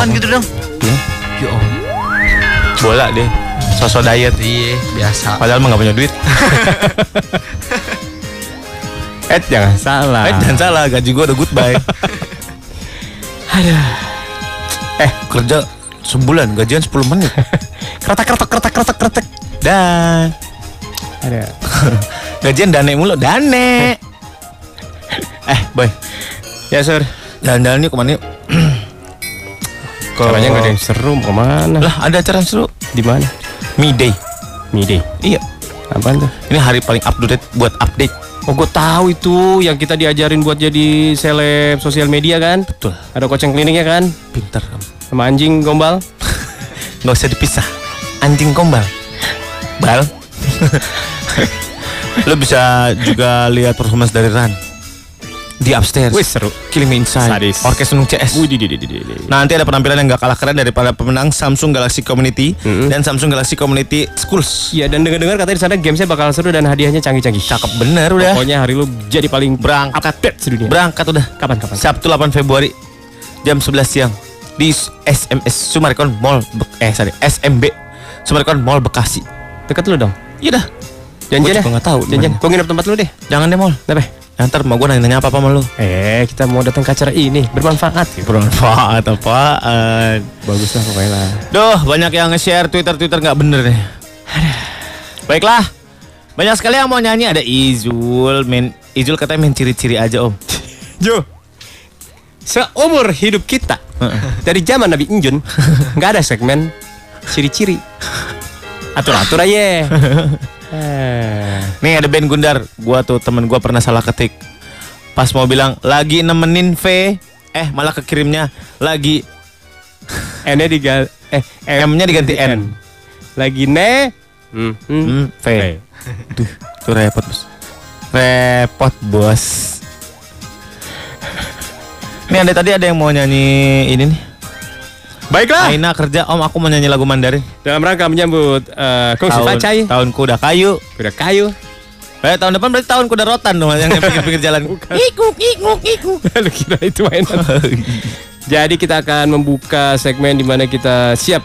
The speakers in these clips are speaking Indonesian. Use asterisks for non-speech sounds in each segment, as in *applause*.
makan gitu dong. Ya. Ya om. Bola deh. Sosok diet. Iya, biasa. Padahal mah gak punya duit. *laughs* Eh jangan salah. Eh jangan salah, gaji gue udah goodbye. *laughs* Aduh. eh kerja sebulan gajian 10 menit. *laughs* Kretek kretek kretek kretek kretek. Dan Ada. gajian dane mulu, dane. eh boy, Ya sur. jalan-jalan yuk ke mana yuk? *clears throat* Ke- Caranya nggak ada yang seru mau ke mana? Lah ada acara seru. Di mana? Me Day. Mide. Iya. Apaan tuh? Ini hari paling update buat update. Oh gue tahu itu yang kita diajarin buat jadi seleb sosial media kan? Betul. Ada coaching kliniknya kan? Pinter kamu. Sama anjing gombal. *laughs* Nggak usah dipisah. Anjing kombal. Bal. *laughs* Lo bisa juga lihat performance dari Ran di upstairs. Wih seru. Killing Me Inside. Sadis. Orkes Nung CS. Wih di di di di di. Nanti ada penampilan yang gak kalah keren daripada pemenang Samsung Galaxy Community Mm-mm. dan Samsung Galaxy Community Schools. Iya dan dengar-dengar katanya di sana gamesnya bakal seru dan hadiahnya canggih-canggih. Cakep bener udah. Pokoknya hari lu jadi paling Berangkat. update sedunia. Berangkat udah. Kapan kapan? Sabtu 8 Februari jam 11 siang di SMS Sumarekon Mall Be- eh sorry SMB Sumarekon Mall Bekasi. Deket lu dong. Iya dah. Janjian ya. nggak tahu Janjian. Gue nginep tempat lu deh. Jangan deh Mall. Kenapa? Ya, ntar mau gue nanya-nanya apa-apa sama lu. Eh kita mau datang ke acara ini bermanfaat. Gitu. Bermanfaat apaan? Bagus lah pokoknya lah. Duh, banyak yang nge-share Twitter-Twitter nggak bener deh. Baiklah. Banyak sekali yang mau nyanyi ada Izul, main Izul katanya main ciri-ciri aja, Om. *laughs* Jo. Seumur hidup kita dari zaman Nabi Injun nggak ada segmen ciri-ciri. *laughs* Atur-atur aja. *laughs* Eh. Nih ada band Gundar, gua tuh temen gua pernah salah ketik. Pas mau bilang lagi nemenin V, eh malah kekirimnya lagi N-nya diganti eh M-nya diganti N. Lagi ne hmm, hmm. Hmm, V. Duh, itu repot bos. Repot bos. Nih ada tadi ada yang mau nyanyi ini nih. Baiklah. Aina kerja om aku mau nyanyi lagu Mandarin. Dalam rangka menyambut uh, Tahun, Pacai, tahunku udah kayu. udah kayu. Eh tahun depan berarti tahunku udah rotan dong yang pinggir-pinggir jalan. Ikuk ikuk ikuk. Lu kira itu mainan. *laughs* Jadi kita akan membuka segmen di mana kita siap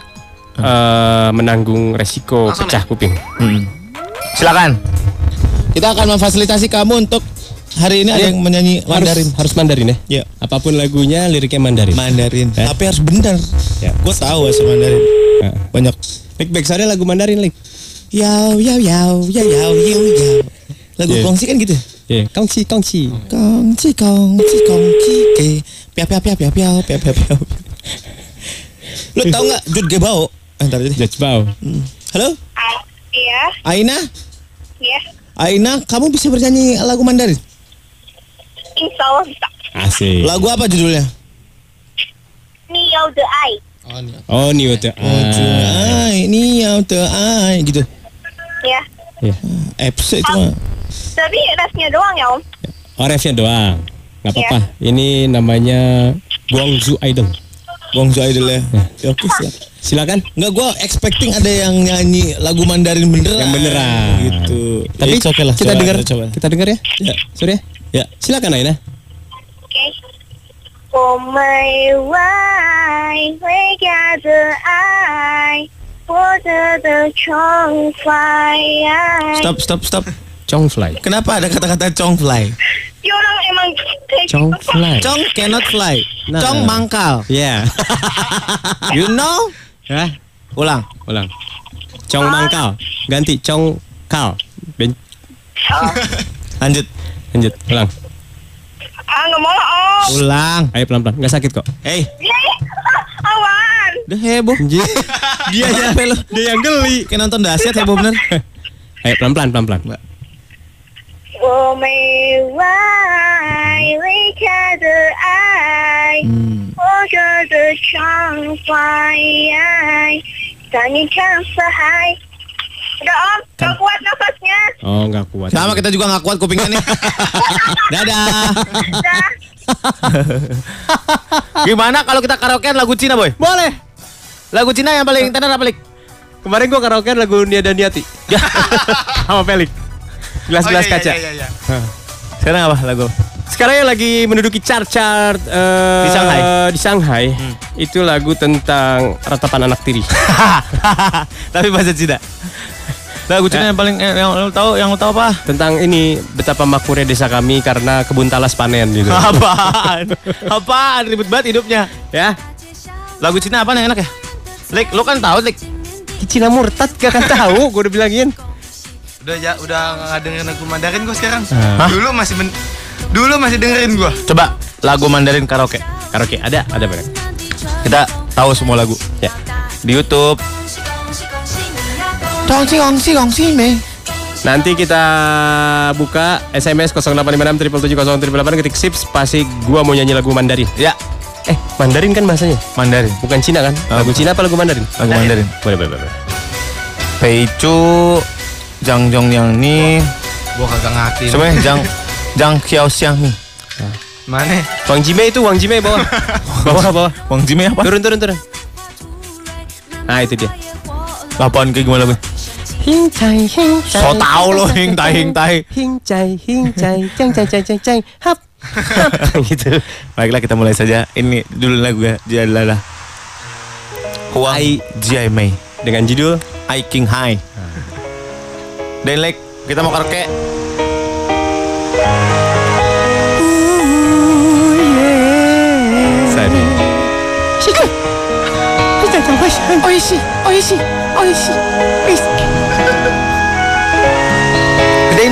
eh, menanggung resiko pecah kuping. Hmm. Silakan. Kita akan memfasilitasi kamu untuk hari ini ada yang menyanyi Mandarin. Harus, harus Mandarin ya? Ya. Apa pun lagunya liriknya Mandarin. Mandarin. Eh? Tapi harus benar. Ya. Gue tahu bahasa Mandarin. Nah. Banyak. Lik back saya lagu Mandarin lik. Yau yau yau yau yau yau yau. Lagu Iya. kongsi kan gitu. Ya, kongsi kongsi. Kongsi kongsi kongsi ke. Piau piau piau piau piau piau piau piau. Lu tau nggak Jud Gebao? Eh, ntar aja deh. Judge Bao. Halo, Ah, Iya, Aina. iya. Aina, kamu bisa bernyanyi lagu Mandarin? Insya Allah bisa. Asik. Lagu apa judulnya? Neo the Eye. Oh, nih udah. Ai, ini yang ai gitu. Ya. Ya. Episode itu mah. Tapi refnya doang ya, Om. Oh, refnya doang. Gak apa-apa. Ini namanya Guangzhou Idol. Bongsu Idol ya. Ya, Oke siap. Silakan. Enggak gua expecting ada yang nyanyi lagu Mandarin beneran. Yang beneran. Gitu. Tapi It's okay lah. kita Coba, dengar coba. kita dengar ya. Ya. Surya. Ya. Silakan Aina. Oke. Oh my why we gather I for the the chong fly Stop, stop, stop. Chongfly. Kenapa ada kata-kata chong fly? Ya orang emang. Chongfly. Chong cannot fly. Nah. Chong mangkal. Ya. *laughs* You know? Hah? Ulang. Ulang. Chong mangkal. Ganti Chong kal. Ben Oh, Lanjut. Lanjut. Ulang. ah nggak mau Om. Ulang. Ayo pelan-pelan. Nggak sakit kok. Hey, Ya, ya. *laughs* Awan. udah heboh. Dia lu? Dia yang geli. Kayak nonton dahsyat heboh bener. *laughs* Ayo pelan-pelan, pelan-pelan. Oh my why we gather I Hmm. for the the chong fly Tanya kan sehai. Udah Om, gak kuat nafasnya. Oh, nggak kuat. Sama kita juga nggak kuat kupingnya nih. *laughs* Dadah. Dah. Gimana kalau kita karaokean lagu Cina, Boy? Boleh. Lagu Cina yang paling tenar apa, Lik? Kemarin gua karaoke lagu Nia dan Niati. *laughs* Sama Pelik. Gelas-gelas kaca. Sekarang apa lagu? Sekarang yang lagi menduduki chart-chart eh, Di Shanghai. Hmm. di Shanghai itu lagu tentang ratapan anak tiri. *laughs* Tapi bahasa Cina. Lagu Cina yang paling yang, yang lo tahu yang lo tahu apa? tentang ini betapa makmurnya desa kami karena kebun talas panen gitu. *laughs* Apaan? Apaan ribet banget hidupnya. ya. Lagu Cina apa yang enak ya? Lik, lo kan tahu Lik. Cina murtad gak akan tahu, gue udah bilangin. Udah ya, udah nggak dengerin lagu Mandarin gue sekarang. Hah? Dulu masih ben- dulu masih dengerin gue. Coba lagu Mandarin karaoke. Karaoke ada, ada bener. Kita tahu semua lagu. Ya. Di YouTube. Gongsi gongsi gongsi me. Nanti kita buka SMS 0856 770 ketik sips pasti gua mau nyanyi lagu Mandarin. Ya, Eh, Mandarin kan bahasanya? Mandarin. Bukan Cina kan? Oh, Lagu Cina apa lagu Mandarin? Lagu Mandarin. Boleh, boleh, boleh. Pei Chu, Zhang Zhong Yang ni, Gue kagak ngerti. sebenarnya Zhang Zhang Xiao Xiang ni. Mana? Wang Jime itu Wang Jime bawah. bawah, bawah. Wang Jime apa? Turun, turun, turun. Nah, itu dia. Apaan kayak gimana gue? Lo hing tai hing tai. Hing cai hing cai cang cang cang cang cang hap. hap. *laughs* gitu. Baiklah kita mulai saja. Ini dulu lagu ya. Dia adalah Mei. Dengan judul I King High. Dan like kita mau karaoke.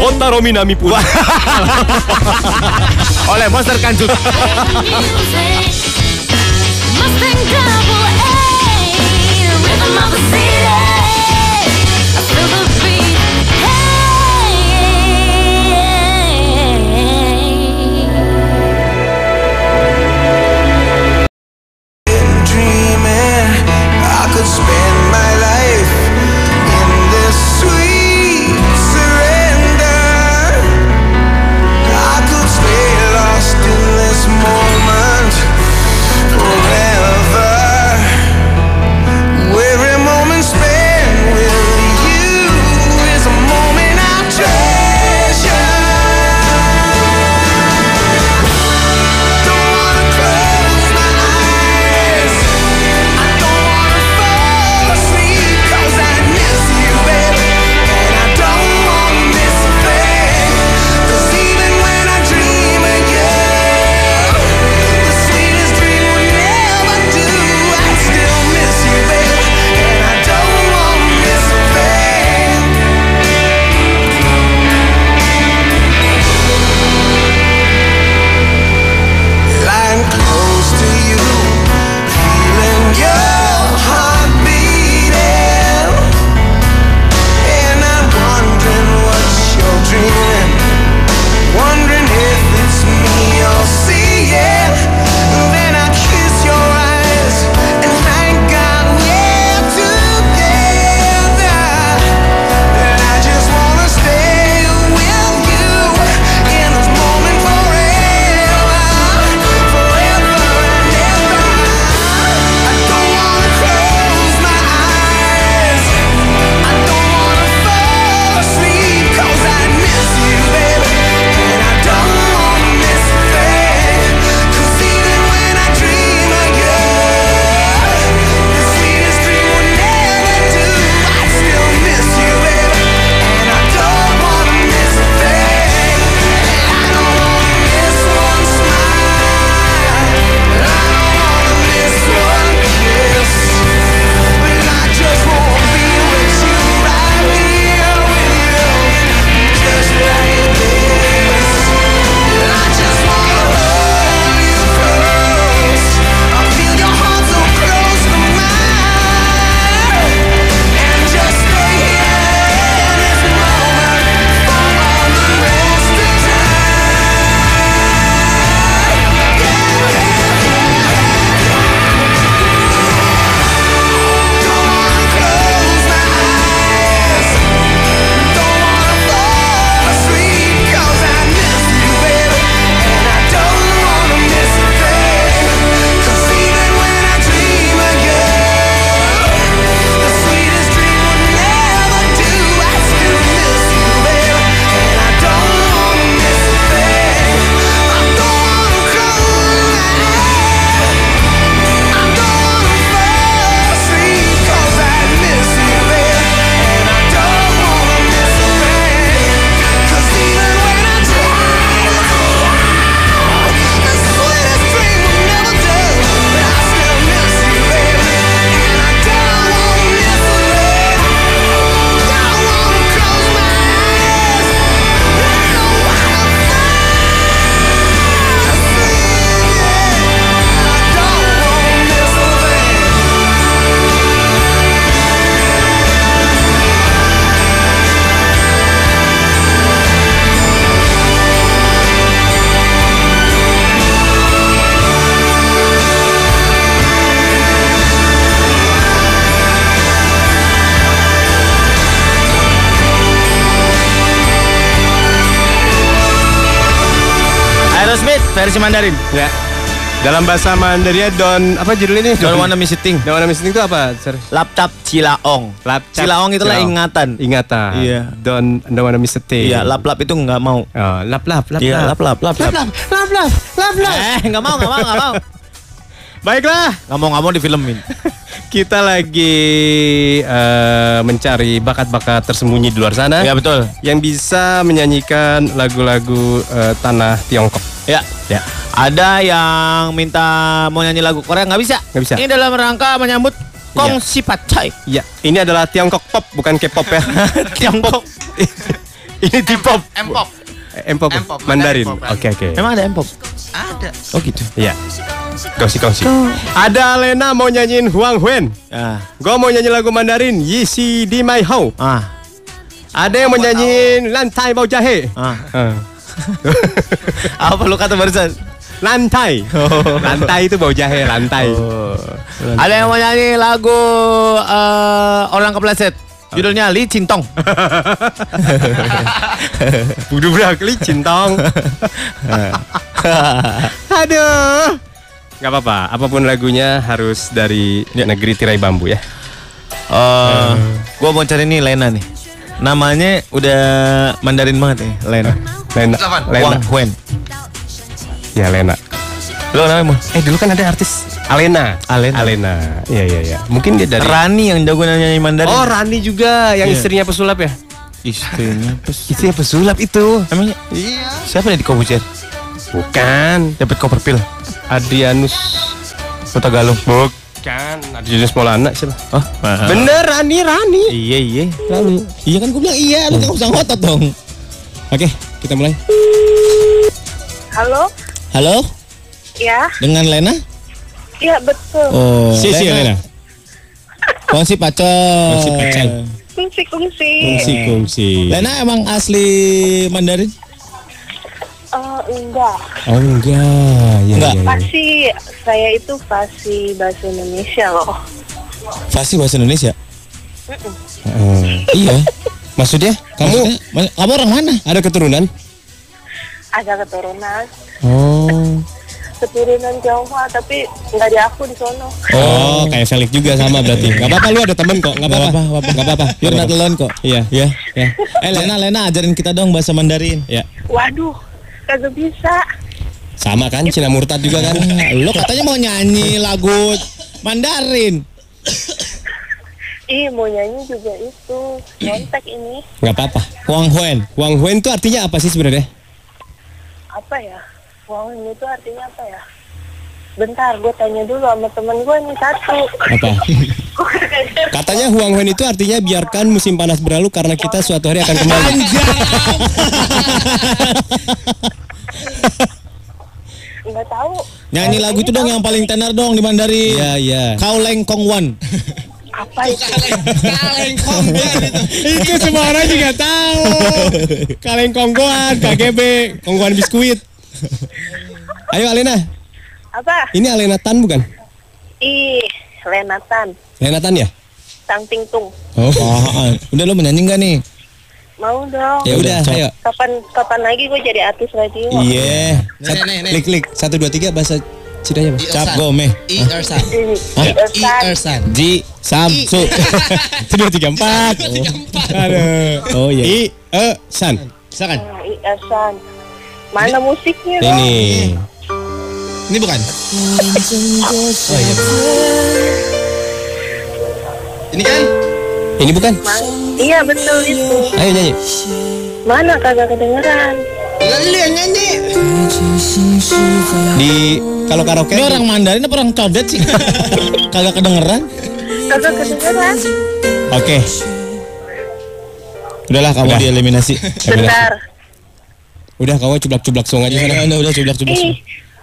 Kota Rominami pun *laughs* Oleh Monster Kanjut. *laughs* sleep. Versi Mandarin. Ya. Dalam bahasa Mandarinnya don apa judulnya ini? Don't wanna miss a thing. Don't wanna miss a thing itu apa? Sir? Laptap Cilaong. Laptap Cilaong itulah Cilaong. ingatan. Ingatan. Iya. Don't don't wanna miss a thing. Iya, lap-lap itu nggak mau. Oh, lap lap lap Iya, lap. lap-lap, lap-lap. lap lap lap lap. Eh, nggak mau, nggak mau, nggak mau. *laughs* Baiklah, Nggak mau, nggak mau difilmin. *laughs* kita lagi eh, mencari bakat-bakat tersembunyi di luar sana Ya betul. yang bisa menyanyikan lagu-lagu eh, tanah Tiongkok. Ya. Ya. Ada yang minta mau nyanyi lagu Korea nggak bisa. Nggak bisa. Ini dalam rangka menyambut Kong Si Pacai. Ya, ini adalah Tiongkok pop bukan K-pop ya. *laughs* Tiongkok. *laughs* ini T-pop. M-pop. M-pop. M-pop, Mandarin. Oke, oke. Emang ada M-pop? Ada. Oh gitu. Iya. Kongsi-kongsi. Ada Lena mau nyanyiin Huang Huen. Ah. Gue mau nyanyi lagu Mandarin Yisi di My Hao. Ah. Ada yang mau nyanyiin Lantai Bau Jahe. Ah. Ah. *laughs* Apa lu kata barusan? Lantai. Lantai itu bau jahe, lantai. Ada yang mau nyanyi lagu eh, orang kepleset. Judulnya Li Cintong. *laughs* Budu brakli cintong. *laughs* Aduh. Gak apa-apa, apa pun lagunya harus dari negeri tirai bambu ya. Eh, gua mau cari nih Lena nih. Namanya udah Mandarin banget nih, Lena. Lena. Lena. Wang Huen. Ya Lena. Lo namanya Mon? Eh dulu kan ada artis Alena. Alena. Alena. Iya iya iya. Mungkin dia dari Rani yang jago nyanyi Mandarin. Oh Rani juga yang Iya. istrinya pesulap ya? istrinya *laughs* pes. Istrinya pesulap itu. Emangnya Iya. siapa nih di? Bukan. Dapat koper pil. Adrianus. Kota Galung. Bukan. Adrianus Maulana siapa? Oh, Bener Rani Rani. Iya iya. Rani. Iya kan gue bilang iya, lu nggak usah ngotot dong. Oke, kita mulai. Halo? Halo, Ya, dengan Lena? ya betul. Oh, Si si Lena. Kongsi pacol. Kongsi pacol. Kungsi-kungsi. Kungsi kungsi. Lena emang asli Mandarin? Eh, enggak. Oh enggak. Ya, Enggak. ya, ya. Pasti saya itu pasti bahasa Indonesia loh. Pasti bahasa Indonesia. Eh, iya. Maksudnya kamu Maksudnya, ma- kamu orang mana? ada keturunan? Ada keturunan, Oh. keturunan Jawa tapi nggak di aku di sono. Oh, kayak Felix juga sama berarti. Gak apa-apa lu ada temen kok. Gak apa-apa. Gak apa-apa. You're not alone kok. Iya. Ya. Ya. Eh Lena, Lena ajarin kita dong bahasa Mandarin. Ya. Waduh, kagak bisa. Sama kan Cina Murtad juga kan? Lo katanya mau nyanyi lagu Mandarin. Ih, mau nyanyi juga itu. Kontak ini. Gak apa-apa. Huang Huen. Wang Huen itu artinya apa sih sebenarnya? Apa ya? Uang ini tuh artinya apa ya? Bentar, gue tanya dulu sama temen gue nih satu. Apa? *laughs* Katanya Huang Huen itu artinya biarkan musim panas berlalu karena kita suatu hari akan kembali. Nggak tahu. Nyanyi lagu itu dong yang paling tenar dong di Mandarin. Iya, iya. Kau Leng Kong Wan. Apa itu? itu semua orang juga tahu. Kaleng konggoan, KGB, konggoan biskuit. Ayo Alena, Apa? ini Alena Tan bukan? Ih, Lenatan. Alena Tan ya? Tang Ting Tung. Oh, Oh, *laughs* udah lo menyanyi nggak nih? Mau dong. ya udah, ayo. Kapan kapan lagi gue jadi artis radio? Iya. Nih. Klik klik satu dua tiga bahasa Cidanya apa? Cap gome. I Ersan. Ih, I Ersan. Ersan. Ji Samsu. *laughs* Satu dua tiga empat. Aduh. Oh iya. I E San. Silakan. Ih, Ersan. Mana musiknya? Ini. Ini bukan? Oh iya. Ini kan? Ini bukan? Ma- iya betul itu. Ayo nyanyi. Mana kagak kedengeran? Lalu yang nyanyi. Di kalau karaoke Ini orang Mandarin apa orang codet sih? *laughs* Kagak kedengeran? Kagak kedengeran. Oke. Udahlah kamu Udah. dieliminasi. Bentar. Udah kamu cublak-cublak song aja sana. Ya, udah udah coba coba.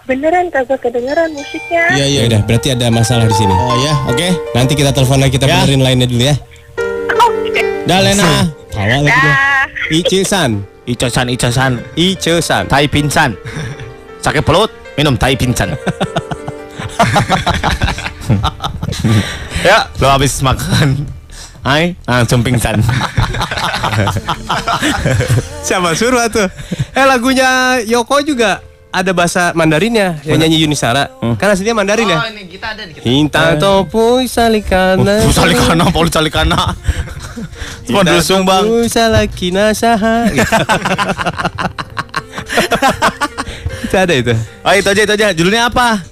Beneran kagak kedengeran musiknya. Iya iya Ya udah, berarti ada masalah di sini. Oh ya, oke. Nanti kita telepon lagi kita Ya. benerin lainnya dulu ya. Oke. Dah Lena. Tawa lagi. Dah. Ice-san. Icosan, icosan. Ice-san. Tai pinsan. Sakit perut, minum tai pinsan. *laughs* ya, lo habis makan. Hai, langsung pingsan. Siapa suruh tuh? Eh lagunya Yoko juga ada bahasa Mandarinnya yang nyanyi Yunisara. Kan aslinya Mandarin ya. Oh, ini kita ada nih. Kita. Hinta topu salikana. Oh, salikana, Paul salikana. Cuma *laughs* dusung bang. Salakina saha. *laughs* Itu ada itu. Oh itu aja itu aja. Judulnya apa?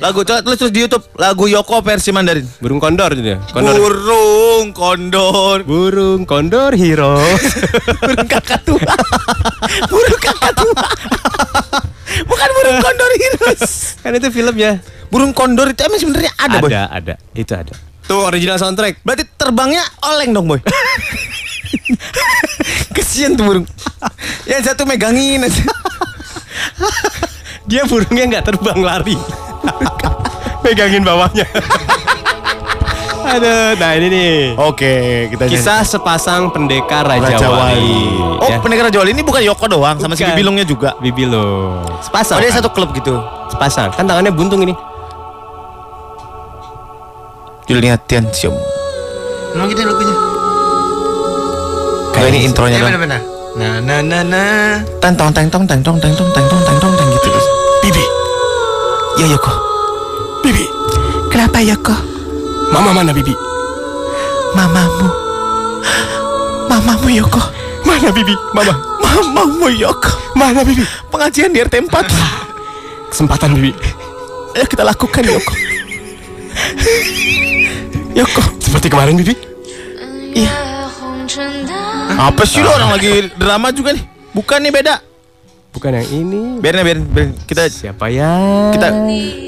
Lagu coba tulis terus di YouTube. Lagu Yoko versi Mandarin. Burung kondor ya. Kondor. Burung kondor. Burung kondor hero. *laughs* burung kakatua. burung kakatua. Bukan burung kondor Heroes. kan itu filmnya. Burung kondor itu emang sebenarnya ada, boy. Ada, ada. Itu ada. Tuh original soundtrack. Berarti terbangnya oleng dong, boy. *laughs* Kesian tuh burung. *laughs* Yang satu megangin aja. Dia burungnya nggak terbang lari. *laughs* Pegangin bawahnya. Aduh, nah ini nih. Oke, kita Kisah sepasang pendekar Raja, Raja Wali. Wali. Oh, Ya. pendekar Raja Wali ini bukan Yoko doang, sama si Bukan. Bibilungnya juga. Bibilo. Sepasang. Oh, dia kan? satu klub gitu. sepasang. Kan tangannya buntung ini. Judulnya Tian Xiong. Emang gitu lagunya. Kayak ini intronya Ya dong. benar-benar. Nah, nah, nah, nah. Teng tong teng tong teng tong teng tong teng tong teng tong teng gitu terus. Bibi. Ya Yoko. Bibi. Kenapa Yoko? Mama mana Bibi? Mamamu. Mamamu Yoko. Mana Bibi? Mama. Mamamu Yoko. Mana Bibi? Pengajian di RT 4. Kesempatan Bibi. Ayo kita lakukan Yoko. Yoko. Seperti kemarin Bibi. Iya. Apa sih lo orang lagi drama juga nih? Bukan nih beda. Bukan yang ini. Biarin biarin, biarin. Kita Siapa ya? kita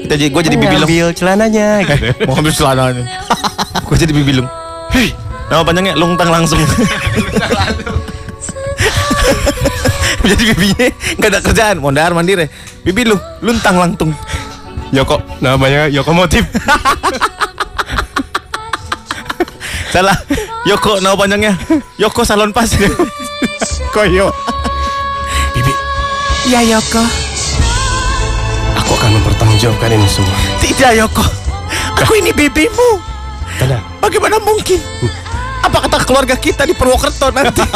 kita jadi gue jadi bibilung. Ambil celananya. Gitu. *laughs* Mau ambil celananya. *laughs* gue jadi bibilung. Hei, nama panjangnya Lungtang langsung. *laughs* jadi bibinya nggak ada kerjaan, mondar mandir ya. Bibi lu, luntang langtung. Yoko. Namanya Yoko Motif. Salah. Yoko nama panjangnya. Yoko salon pas. Koyo. Ya Yoko. Aku akan mempertanggungjawabkan ini semua. Tidak Yoko. Aku ini bibimu. Tenang. Bagaimana mungkin? Apa kata keluarga kita di Purwokerto nanti? *laughs*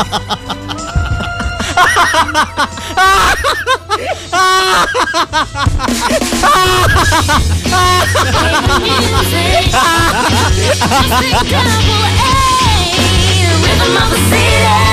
Rhythm of the city.